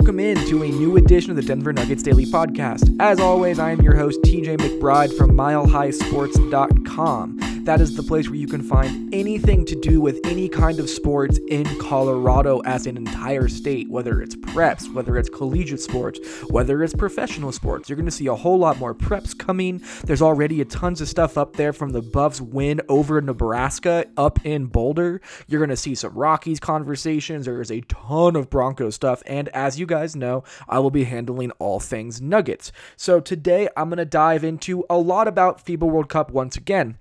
welcome in to a new edition of the Denver Nuggets Daily Podcast. As always, I am your host, TJ McBride from MileHighSports.com. That is the place where you can find anything to do with any kind of sports in Colorado as an entire state, whether it's preps, whether it's collegiate sports, whether it's professional sports. You're going to see a whole lot more preps coming. There's already a tons of stuff up there from the Buffs win over Nebraska up in Boulder. You're going to see some Rockies conversations. There is a ton of Broncos stuff. And as you guys know, I will be handling all things Nuggets. So today I'm going to dive into a lot about FIBA World Cup once again.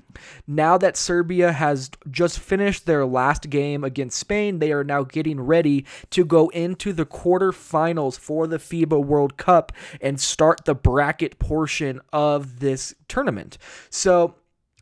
Now that Serbia has just finished their last game against Spain, they are now getting ready to go into the quarterfinals for the FIBA World Cup and start the bracket portion of this tournament. So,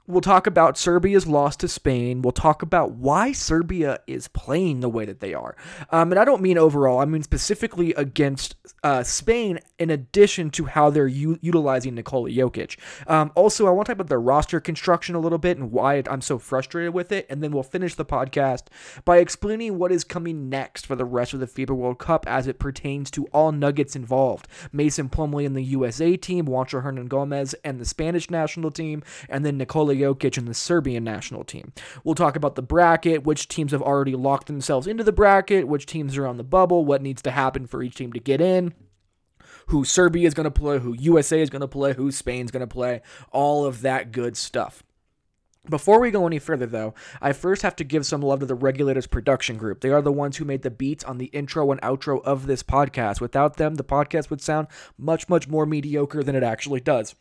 We'll talk about Serbia's loss to Spain. We'll talk about why Serbia is playing the way that they are. Um, and I don't mean overall, I mean specifically against uh, Spain, in addition to how they're u- utilizing Nikola Jokic. Um, also, I want to talk about their roster construction a little bit and why I'm so frustrated with it. And then we'll finish the podcast by explaining what is coming next for the rest of the FIBA World Cup as it pertains to all Nuggets involved Mason Plumlee and the USA team, Juancho Hernangomez and the Spanish national team, and then Nikola Jokic and the Serbian national team. We'll talk about the bracket, which teams have already locked themselves into the bracket, which teams are on the bubble, what needs to happen for each team to get in who Serbia is going to play, who USA is going to play, who Spain's going to play, all of that good stuff. Before we go any further, though, I first have to give some love to the Regulators production group. They are the ones who made the beats on the intro and outro of this podcast. Without them, the podcast would sound much, much more mediocre than it actually does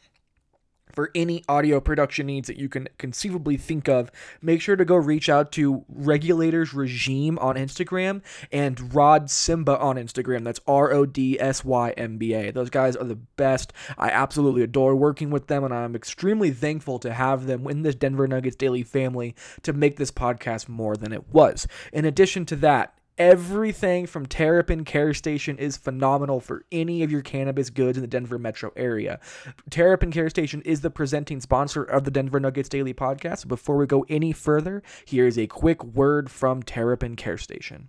for any audio production needs that you can conceivably think of, make sure to go reach out to Regulators Regime on Instagram and Rod Symba on Instagram. That's R O D S Y M B A. Those guys are the best. I absolutely adore working with them, and I'm extremely thankful to have them in this Denver Nuggets daily family to make this podcast more than it was. In addition to that, Everything from Terrapin Care Station is phenomenal for any of your cannabis goods in the Denver metro area. Terrapin Care Station is the presenting sponsor of the Denver Nuggets Daily Podcast. Before we go any further, here's a quick word from Terrapin Care Station.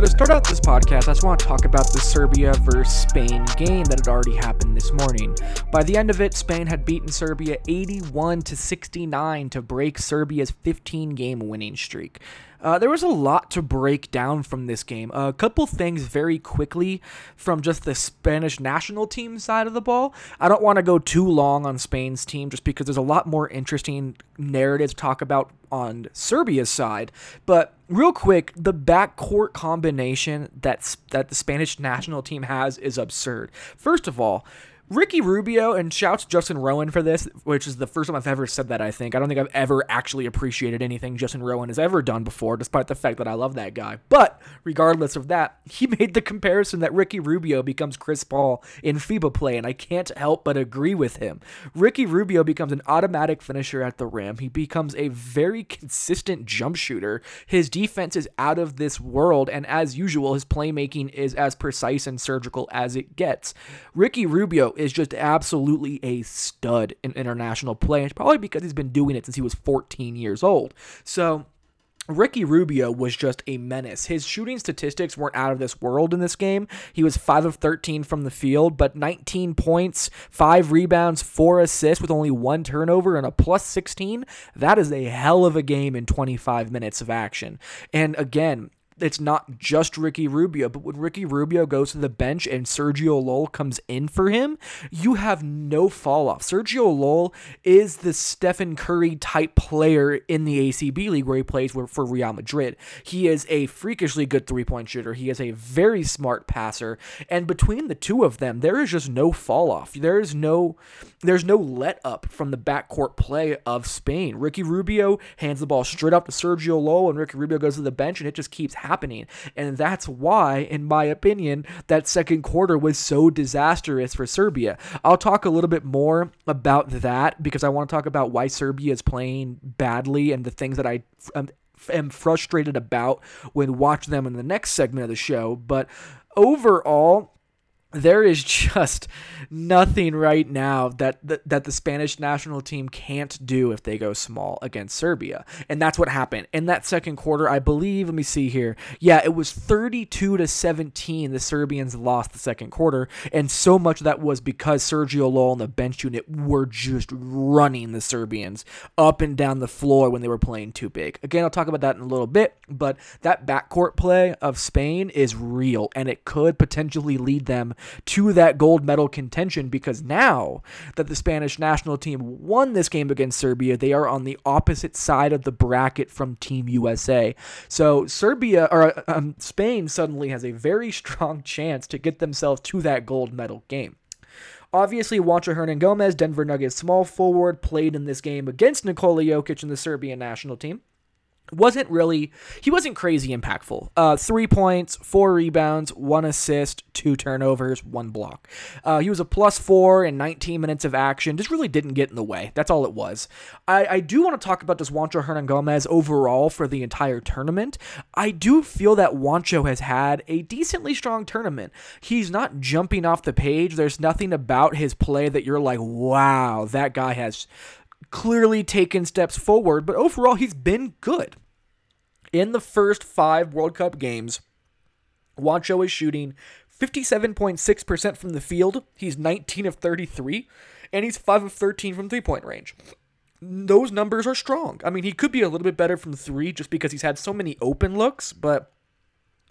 So to start out this podcast, I just want to talk about the Serbia versus Spain game that had already happened this morning. By the end of it, Spain had beaten Serbia 81 to 69 to break Serbia's 15 game winning streak. Uh, there was a lot to break down from this game. A couple things very quickly from just the Spanish national team side of the ball. I don't want to go too long on Spain's team just because there's a lot more interesting narratives to talk about on Serbia's side. But real quick, the backcourt combination that's that the Spanish national team has is absurd. First of all, Ricky Rubio and shouts Justin Rowan for this, which is the first time I've ever said that. I think I don't think I've ever actually appreciated anything Justin Rowan has ever done before, despite the fact that I love that guy. But regardless of that, he made the comparison that Ricky Rubio becomes Chris Paul in FIBA play, and I can't help but agree with him. Ricky Rubio becomes an automatic finisher at the rim. He becomes a very consistent jump shooter. His defense is out of this world, and as usual, his playmaking is as precise and surgical as it gets. Ricky Rubio is just absolutely a stud in international play. It's probably because he's been doing it since he was 14 years old. So Ricky Rubio was just a menace. His shooting statistics weren't out of this world in this game. He was 5 of 13 from the field, but 19 points, 5 rebounds, 4 assists with only one turnover and a plus 16. That is a hell of a game in 25 minutes of action. And again, it's not just Ricky Rubio, but when Ricky Rubio goes to the bench and Sergio Llull comes in for him, you have no fall off. Sergio Llull is the Stephen Curry type player in the ACB league where he plays for Real Madrid. He is a freakishly good three point shooter. He is a very smart passer, and between the two of them, there is just no fall off. There is no there's no let up from the backcourt play of Spain. Ricky Rubio hands the ball straight up to Sergio Llull, and Ricky Rubio goes to the bench, and it just keeps happening. And that's why, in my opinion, that second quarter was so disastrous for Serbia. I'll talk a little bit more about that because I want to talk about why Serbia is playing badly and the things that I um, am, am frustrated about when watching them in the next segment of the show. But overall, there is just nothing right now that, that that the Spanish national team can't do if they go small against Serbia. And that's what happened. In that second quarter, I believe, let me see here. Yeah, it was 32 to 17 the Serbians lost the second quarter, and so much of that was because Sergio Llull and the bench unit were just running the Serbians up and down the floor when they were playing too big. Again, I'll talk about that in a little bit, but that backcourt play of Spain is real and it could potentially lead them to that gold medal contention because now that the Spanish national team won this game against Serbia, they are on the opposite side of the bracket from Team USA. So Serbia or um, Spain suddenly has a very strong chance to get themselves to that gold medal game. Obviously, Juancho Hernangomez, Denver Nuggets small forward, played in this game against Nikola Jokic and the Serbian national team wasn't really he wasn't crazy impactful. Uh three points four rebounds one assist two turnovers one block. Uh he was a plus four in 19 minutes of action. Just really didn't get in the way. That's all it was. I i do want to talk about this Juancho Hernangomez overall for the entire tournament. I do feel that Juancho has had a decently strong tournament. He's not jumping off the page. There's nothing about his play that you're like wow that guy has clearly taken steps forward, but overall, he's been good. In the first five World Cup games, Juancho is shooting 57.6% from the field. He's 19 of 33, and he's 5 of 13 from three point range. Those numbers are strong. I mean, he could be a little bit better from three just because he's had so many open looks, but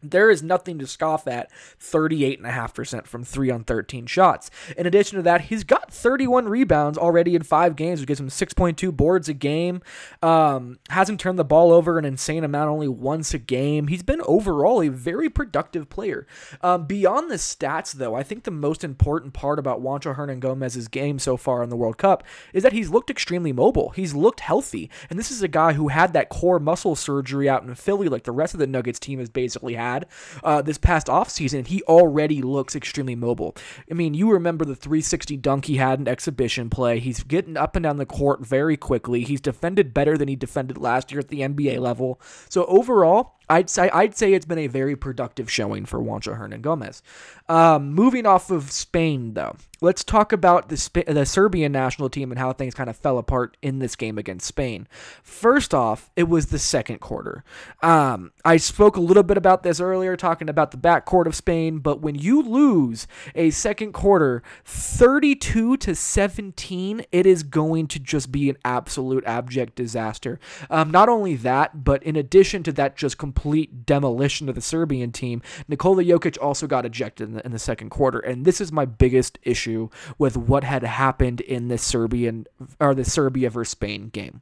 there is nothing to scoff at 38.5% from 3 on 13 shots. In addition to that, he's got 31 rebounds already in five games, which gives him 6.2 boards a game. Um, hasn't turned the ball over an insane amount, only once a game. He's been overall a very productive player. Um, beyond the stats, though, I think the most important part about Juancho Hernangomez's game so far in the World Cup is that he's looked extremely mobile. He's looked healthy. And this is a guy who had that core muscle surgery out in Philly, like the rest of the Nuggets team has basically had had uh, this past offseason, he already looks extremely mobile. I mean, you remember the 360 dunk he had in exhibition play. He's getting up and down the court very quickly. He's defended better than he defended last year at the NBA level. So overall, I'd say I'd say it's been a very productive showing for Juancho Hernangomez. Um, moving off of Spain, though, let's talk about the Sp- the Serbian national team and how things kind of fell apart in this game against Spain. First off, it was the second quarter. Um, I spoke a little bit about this earlier, talking about the backcourt of Spain, but when you lose a second quarter, thirty-two to seventeen, it is going to just be an absolute abject disaster. Um, not only that, but in addition to that, just complete demolition of the Serbian team. Nikola Jokic also got ejected in the, in the second quarter, and this is my biggest issue with what had happened in this Serbian or the Serbia versus Spain game.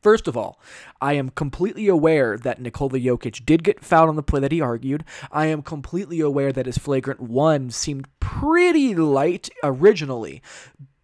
First of all, I am completely aware that Nikola Jokic did get fouled on the play that he argued. I am completely aware that his flagrant one seemed pretty light originally,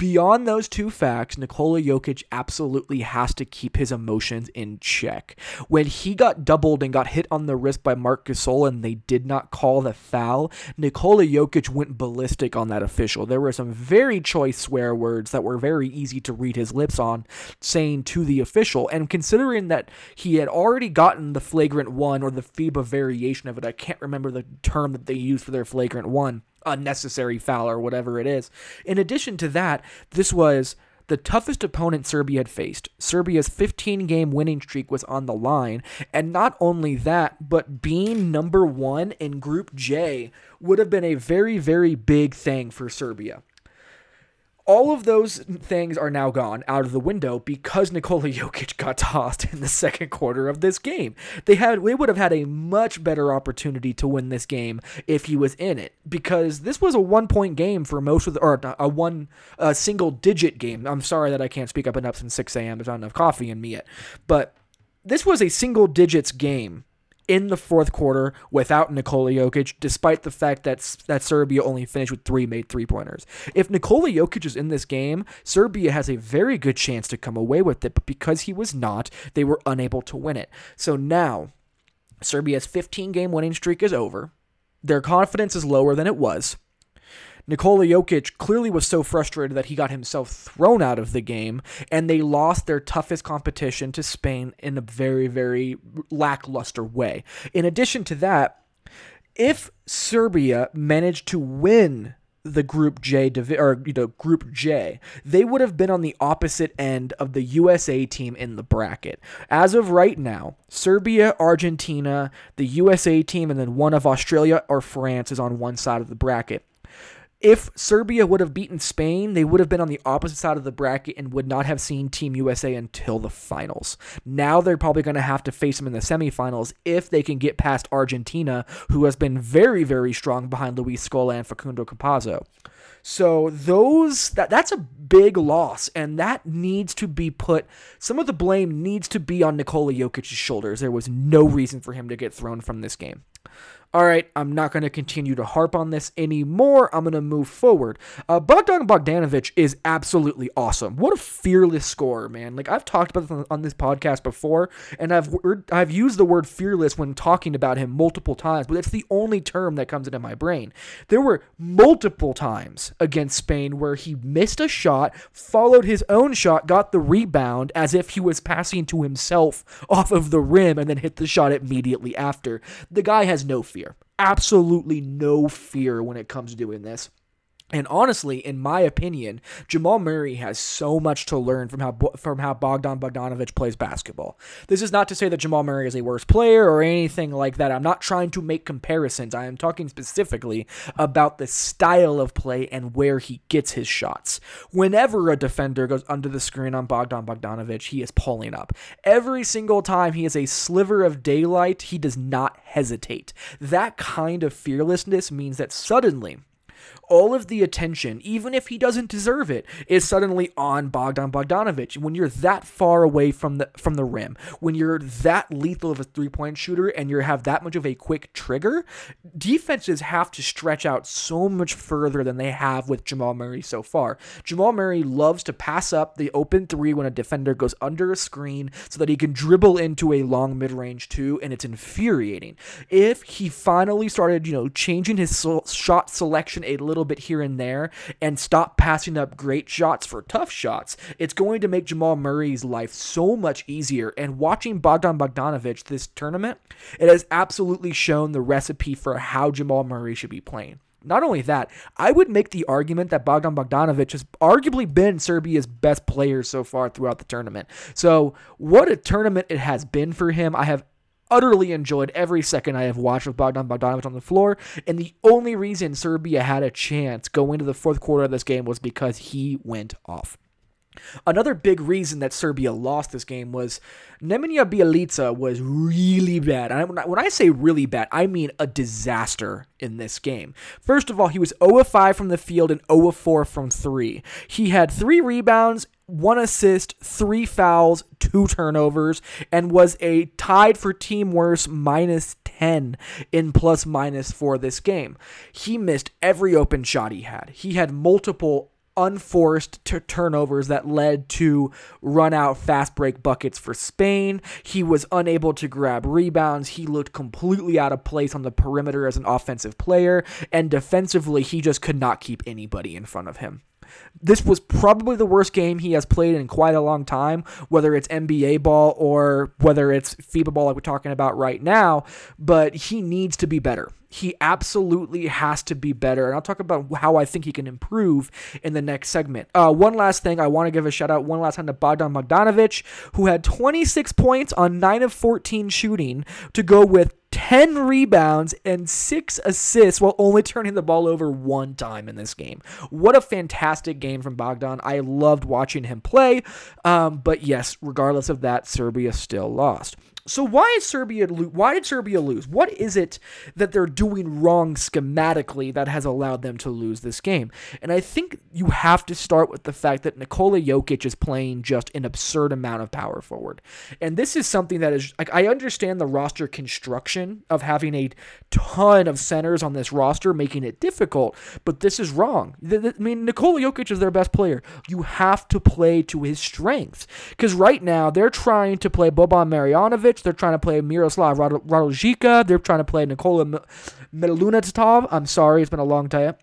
Beyond those two facts, Nikola Jokic absolutely has to keep his emotions in check. When he got doubled and got hit on the wrist by Marc Gasol and they did not call the foul, Nikola Jokic went ballistic on that official. There were some very choice swear words that were very easy to read his lips on, saying to the official. And considering that he had already gotten the flagrant one or the FIBA variation of it, I can't remember the term that they used for their flagrant one unnecessary foul or whatever it is. In addition to that, this was the toughest opponent Serbia had faced. Serbia's 15 game winning streak was on the line, and not only that, but being number one in Group J would have been a very, very big thing for Serbia all of those things are now gone out of the window because Nikola Jokic got tossed in the second quarter of this game. They had they would have had a much better opportunity to win this game if he was in it because this was a one point game for most of the or a one a single digit game. I'm sorry that I can't speak up enough since 6 a.m. There's not enough coffee in me yet, but this was a single digits game in the fourth quarter without Nikola Jokic, despite the fact that that Serbia only finished with three made three pointers. If Nikola Jokic is in this game, Serbia has a very good chance to come away with it, but because he was not, they were unable to win it. So now, Serbia's 15 game winning streak is over. Their confidence is lower than it was. Nikola Jokic clearly was so frustrated that he got himself thrown out of the game, and they lost their toughest competition to Spain in a very, very lackluster way. In addition to that, if Serbia managed to win the Group J or you know Group J, they would have been on the opposite end of the USA team in the bracket. As of right now, Serbia, Argentina, the USA team, and then one of Australia or France is on one side of the bracket if Serbia would have beaten Spain, they would have been on the opposite side of the bracket and would not have seen Team USA until the finals. Now they're probably going to have to face them in the semifinals if they can get past Argentina, who has been very, very strong behind Luis Scola and Facundo Campazzo. So those that that's a big loss, and that needs to be put. Some of the blame needs to be on Nikola Jokic's shoulders. There was no reason for him to get thrown from this game all right, I'm not going to continue to harp on this anymore. I'm going to move forward. Uh, Bogdan Bogdanovic is absolutely awesome. What a fearless scorer, man. Like I've talked about this on this podcast before, and I've I've used the word fearless when talking about him multiple times, but it's the only term that comes into my brain. There were multiple times against Spain where he missed a shot, followed his own shot, got the rebound as if he was passing to himself off of the rim, and then hit the shot immediately after. The guy has no fear fear. Absolutely no fear when it comes to doing this. And honestly, in my opinion, Jamal Murray has so much to learn from how from how Bogdan Bogdanovic plays basketball. This is not to say that Jamal Murray is a worse player or anything like that. I'm not trying to make comparisons. I am talking specifically about the style of play and where he gets his shots. Whenever a defender goes under the screen on Bogdan Bogdanovic, he is pulling up. Every single time he is a sliver of daylight, he does not hesitate. That kind of fearlessness means that suddenly all of the attention, even if he doesn't deserve it, is suddenly on Bogdan Bogdanovic. When you're that far away from the from the rim, when you're that lethal of a three-point shooter and you have that much of a quick trigger, defenses have to stretch out so much further than they have with Jamal Murray so far. Jamal Murray loves to pass up the open three when a defender goes under a screen so that he can dribble into a long mid-range two, and it's infuriating. If he finally started, you know, changing his shot selection a little bit here and there and stop passing up great shots for tough shots, it's going to make Jamal Murray's life so much easier. And watching Bogdan Bogdanovic this tournament, it has absolutely shown the recipe for how Jamal Murray should be playing. Not only that, I would make the argument that Bogdan Bogdanovic has arguably been Serbia's best player so far throughout the tournament. So, what a tournament it has been for him. I have utterly enjoyed every second I have watched with Bogdan Bogdanovic on the floor. And the only reason Serbia had a chance going into the fourth quarter of this game was because he went off. Another big reason that Serbia lost this game was Nemanja Bjelica was really bad. And when I say really bad, I mean a disaster in this game. First of all, he was 0 of 5 from the field and 0 of 4 from 3. He had three rebounds one assist, three fouls, two turnovers, and was a tied for team worst minus 10 in plus minus for this game. He missed every open shot he had. He had multiple unforced t- turnovers that led to run out fast break buckets for Spain. He was unable to grab rebounds. He looked completely out of place on the perimeter as an offensive player. And defensively, he just could not keep anybody in front of him. This was probably the worst game he has played in quite a long time, whether it's NBA ball or whether it's FIBA ball like we're talking about right now, but he needs to be better. He absolutely has to be better. And I'll talk about how I think he can improve in the next segment. Uh, one last thing, I want to give a shout out one last time to Bogdan Bogdanovic, who had 26 points on 9 of 14 shooting to go with 10 rebounds and 6 assists while only turning the ball over one time in this game. What a fantastic game from Bogdan. I loved watching him play. Um, but yes, regardless of that, Serbia still lost. So why is Serbia lo- why did Serbia lose? What is it that they're doing wrong schematically that has allowed them to lose this game? And I think you have to start with the fact that Nikola Jokic is playing just an absurd amount of power forward. And this is something that is like I understand the roster construction of having a ton of centers on this roster making it difficult, but this is wrong. I mean Nikola Jokic is their best player. You have to play to his strengths cuz right now they're trying to play Boban Marjanovic they're trying to play Miroslav Raduljica. They're trying to play Nikola Milutinov. I'm sorry, it's been a long time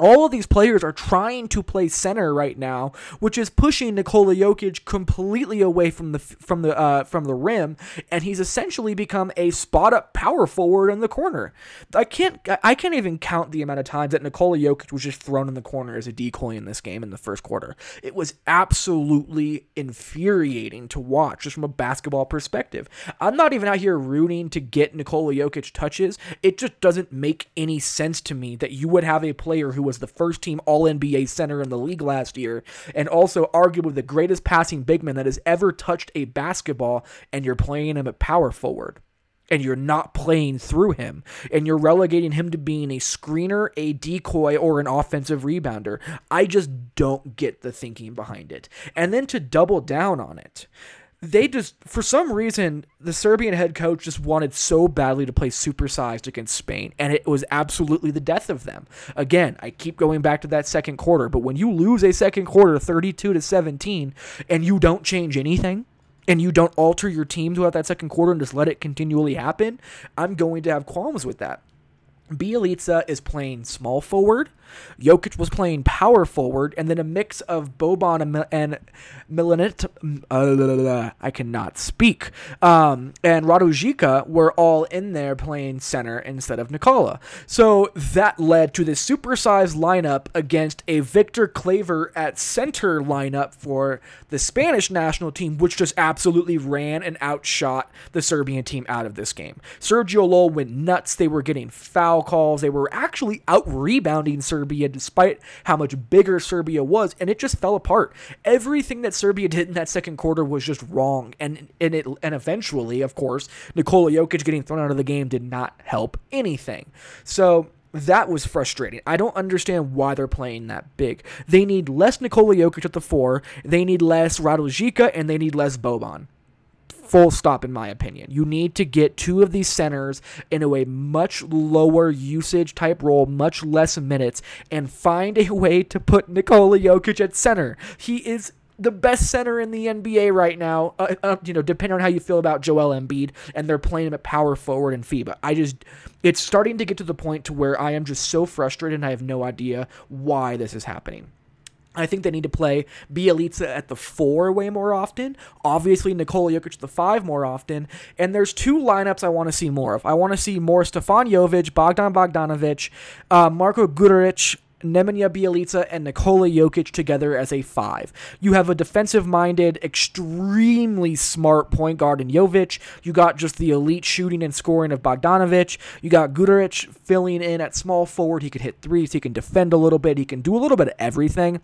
all of these players are trying to play center right now, which is pushing Nikola Jokic completely away from the from the uh, from the rim, and he's essentially become a spot up power forward in the corner. I can't I can't even count the amount of times that Nikola Jokic was just thrown in the corner as a decoy in this game in the first quarter. It was absolutely infuriating to watch just from a basketball perspective. I'm not even out here rooting to get Nikola Jokic touches. It just doesn't make any sense to me that you would have a player who was the first team All NBA center in the league last year, and also arguably the greatest passing big man that has ever touched a basketball, and you're playing him at power forward. And you're not playing through him, and you're relegating him to being a screener, a decoy, or an offensive rebounder. I just don't get the thinking behind it. And then to double down on it, they just for some reason the Serbian head coach just wanted so badly to play supersized against Spain and it was absolutely the death of them. Again, I keep going back to that second quarter, but when you lose a second quarter 32 to 17 and you don't change anything and you don't alter your team throughout that second quarter and just let it continually happen, I'm going to have qualms with that. Bjelica is playing small forward. Jokic was playing power forward, and then a mix of Boban and, and Milanit. Uh, I cannot speak. Um, and Raduljica were all in there playing center instead of Nikola. So that led to this supersized lineup against a Victor Claver at center lineup for the Spanish national team, which just absolutely ran and outshot the Serbian team out of this game. Sergio Llull went nuts. They were getting foul calls. They were actually out rebounding Serbia Serbia, despite how much bigger Serbia was, and it just fell apart. Everything that Serbia did in that second quarter was just wrong, and and it and eventually, of course, Nikola Jokic getting thrown out of the game did not help anything. So that was frustrating. I don't understand why they're playing that big. They need less Nikola Jokic at the four, they need less Raduljica, and they need less Boban. Full stop, in my opinion. You need to get two of these centers into a much lower usage type role, much less minutes, and find a way to put Nikola Jokic at center. He is the best center in the NBA right now. Uh, uh, you know, depending on how you feel about Joel Embiid, and they're playing him at power forward in FIBA. I just, it's starting to get to the point to where I am just so frustrated, and I have no idea why this is happening. I think they need to play Bjelica at the four way more often. Obviously, Nikola Jokic at the five more often. And there's two lineups I want to see more of. I want to see more Stefan Jovic, Bogdan Bogdanovic, uh, Marko Guduric, Nemanja Bjelica and Nikola Jokic together as a five. You have a defensive minded, extremely smart point guard in Jovic. You got just the elite shooting and scoring of Bogdanovic. You got Guduric filling in at small forward. He can hit threes. He can defend a little bit. He can do a little bit of everything.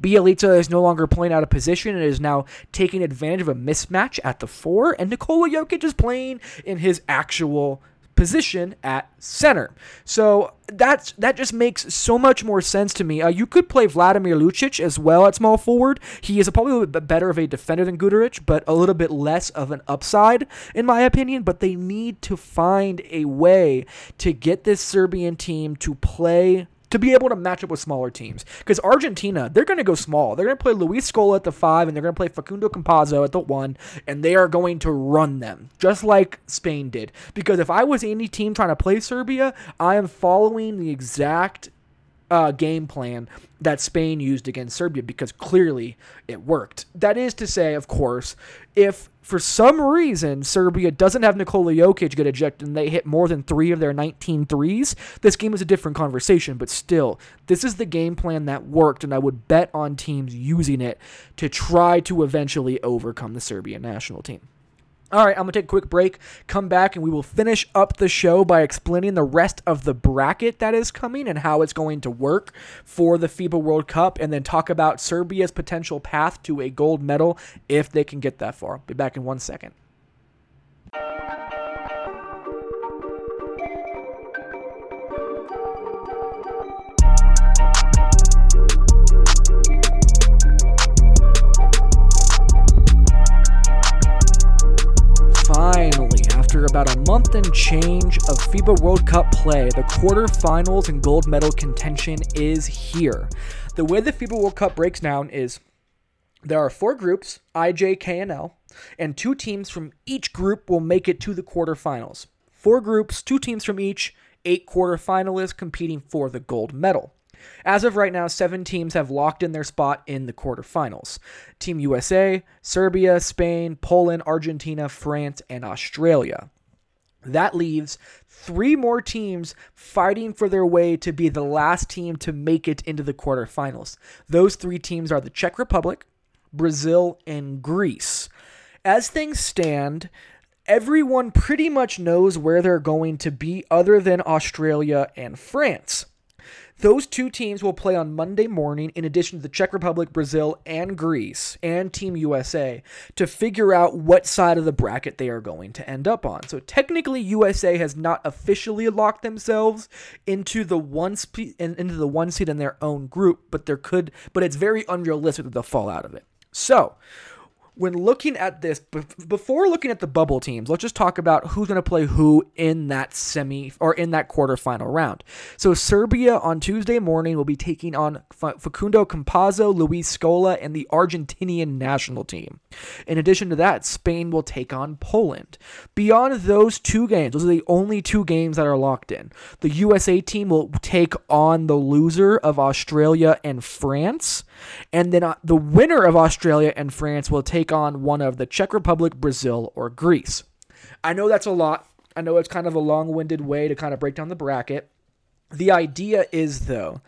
Bjelica is no longer playing out of position and is now taking advantage of a mismatch at the four. And Nikola Jokic is playing in his actual position at center. So that's that just makes so much more sense to me. Uh, you could play Vladimir Lucic as well at small forward. He is probably a bit better of a defender than Guduric, but a little bit less of an upside in my opinion. But they need to find a way to get this Serbian team to play to be able to match up with smaller teams. Because Argentina, they're going to go small. They're going to play Luis Scola at the five, and they're going to play Facundo Campazzo at the one, and they are going to run them, just like Spain did. Because if I was any team trying to play Serbia, I am following the exact uh, game plan that Spain used against Serbia because clearly it worked. That is to say, of course, if for some reason Serbia doesn't have Nikola Jokic get ejected and they hit more than three of their 19 threes, this game is a different conversation. But still, this is the game plan that worked, and I would bet on teams using it to try to eventually overcome the Serbian national team. All right, I'm going to take a quick break, come back, and we will finish up the show by explaining the rest of the bracket that is coming and how it's going to work for the FIBA World Cup, and then talk about Serbia's potential path to a gold medal if they can get that far. Be back in one second. Finally, after about a month and change of FIBA World Cup play, the quarterfinals and gold medal contention is here. The way the FIBA World Cup breaks down is there are four groups, I, J, K, and L, and two teams from each group will make it to the quarterfinals. Four groups, two teams from each, eight quarterfinalists competing for the gold medal. As of right now, seven teams have locked in their spot in the quarterfinals Team USA, Serbia, Spain, Poland, Argentina, France, and Australia. That leaves three more teams fighting for their way to be the last team to make it into the quarterfinals. Those three teams are the Czech Republic, Brazil, and Greece. As things stand, everyone pretty much knows where they're going to be, other than Australia and France. Those two teams will play on Monday morning, in addition to the Czech Republic, Brazil, and Greece, and Team USA, to figure out what side of the bracket they are going to end up on. So technically, USA has not officially locked themselves into the one spe- into the one in their own group, but there could, but it's very unrealistic that they'll fall out of it. So when looking at this, before looking at the bubble teams, let's just talk about who's going to play who in that semi or in that quarterfinal round. So Serbia on Tuesday morning will be taking on Facundo Campazzo, Luis Scola, and the Argentinian national team. In addition to that, Spain will take on Poland. Beyond those two games, those are the only two games that are locked in. The USA team will take on the loser of Australia and France, and then uh, the winner of Australia and France will take on one of the Czech Republic, Brazil, or Greece. I know that's a lot. I know it's kind of a long winded way to kind of break down the bracket. The idea is, though,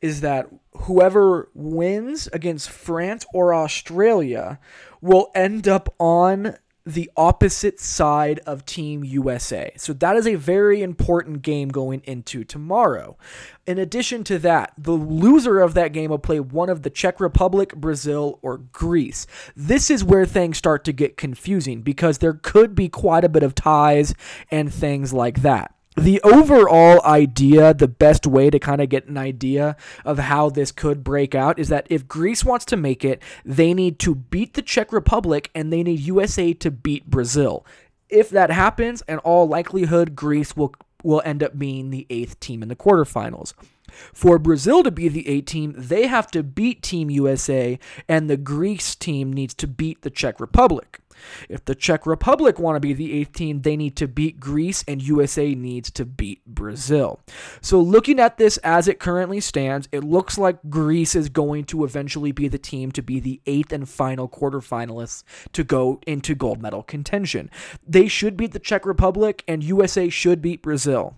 is that whoever wins against France or Australia will end up on the opposite side of Team USA. So that is a very important game going into tomorrow. In addition to that, the loser of that game will play one of the Czech Republic, Brazil, or Greece. This is where things start to get confusing because there could be quite a bit of ties and things like that the overall idea, the best way to kind of get an idea of how this could break out is that if Greece wants to make it, they need to beat the Czech Republic and they need USA to beat Brazil. If that happens, in all likelihood, Greece will will end up being the eighth team in the quarterfinals. For Brazil to be the eighth team, they have to beat Team USA, and the Greece team needs to beat the Czech Republic. If the Czech Republic want to be the eighth team, they need to beat Greece, and USA needs to beat Brazil. So, looking at this as it currently stands, it looks like Greece is going to eventually be the team to be the eighth and final quarterfinalists to go into gold medal contention. They should beat the Czech Republic, and USA should beat Brazil.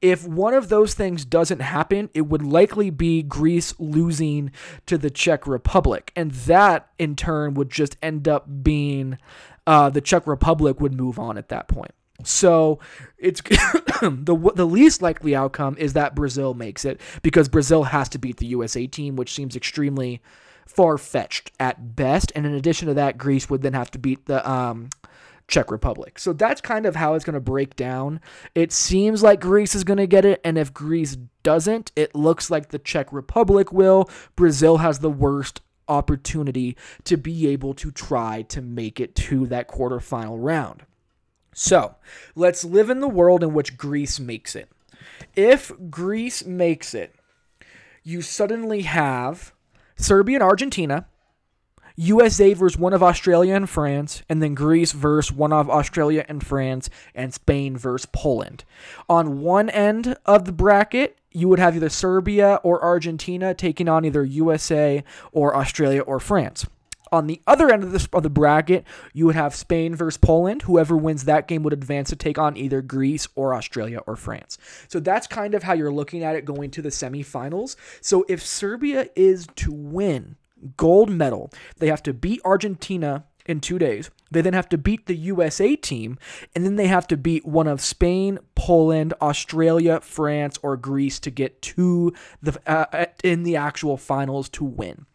If one of those things doesn't happen, it would likely be Greece losing to the Czech Republic. And that, in turn, would just end up being uh, the Czech Republic would move on at that point. So it's the the least likely outcome is that Brazil makes it because Brazil has to beat the USA team, which seems extremely far fetched at best. And in addition to that, Greece would then have to beat the um, Czech Republic. So that's kind of how it's going to break down. It seems like Greece is going to get it, and if Greece doesn't, it looks like the Czech Republic will. Brazil has the worst opportunity to be able to try to make it to that quarterfinal round. So let's live in the world in which Greece makes it. If Greece makes it, you suddenly have Serbia and Argentina USA versus one of Australia and France, and then Greece versus one of Australia and France, and Spain versus Poland. On one end of the bracket, you would have either Serbia or Argentina taking on either USA or Australia or France. On the other end of the, of the bracket, you would have Spain versus Poland. Whoever wins that game would advance to take on either Greece or Australia or France. So that's kind of how you're looking at it going to the semifinals. So if Serbia is to win gold medal, they have to beat Argentina in two days. They then have to beat the USA team, and then they have to beat one of Spain, Poland, Australia, France, or Greece to get to the uh, in the actual finals to win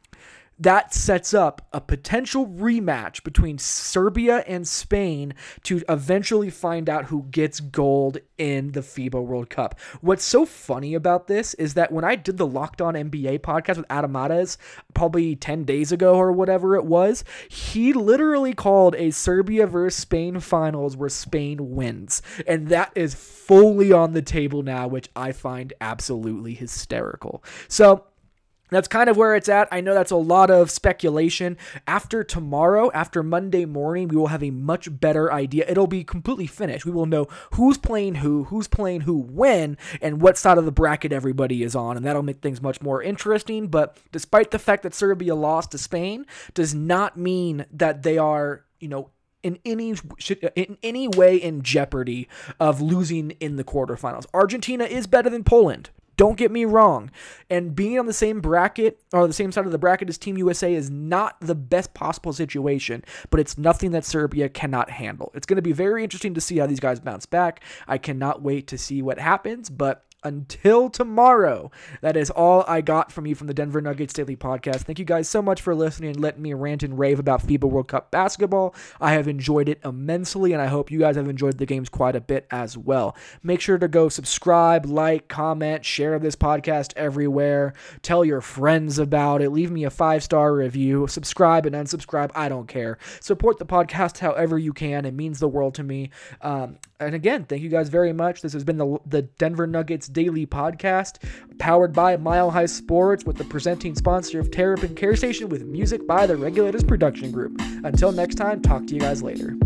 that sets up a potential rematch between Serbia and Spain to eventually find out who gets gold in the FIBA World Cup. What's so funny about this is that when I did the Locked On NBA podcast with Adam Mares probably 10 days ago or whatever it was, he literally called a Serbia versus Spain finals where Spain wins. And that is fully on the table now, which I find absolutely hysterical. So, that's kind of where it's at. I know that's a lot of speculation. After tomorrow, after Monday morning, we will have a much better idea. It'll be completely finished. We will know who's playing who, who's playing who when, and what side of the bracket everybody is on. And that'll make things much more interesting. But despite the fact that Serbia lost to Spain, does not mean that they are, you know, in any in any way in jeopardy of losing in the quarterfinals. Argentina is better than Poland. Don't get me wrong. And being on the same bracket or the same side of the bracket as Team USA is not the best possible situation, but it's nothing that Serbia cannot handle. It's going to be very interesting to see how these guys bounce back. I cannot wait to see what happens, but until tomorrow. That is all I got from you from the Denver Nuggets Daily Podcast. Thank you guys so much for listening and letting me rant and rave about FIBA World Cup basketball. I have enjoyed it immensely, and I hope you guys have enjoyed the games quite a bit as well. Make sure to go subscribe, like, comment, share this podcast everywhere. Tell your friends about it. Leave me a five star review. Subscribe and unsubscribe. I don't care. Support the podcast however you can. It means the world to me. Um, and again, thank you guys very much. This has been the, the Denver Nuggets Daily Podcast, powered by Mile High Sports, with the presenting sponsor of Terrapin Care Station with music by the Regulators Production Group. Until next time, talk to you guys later.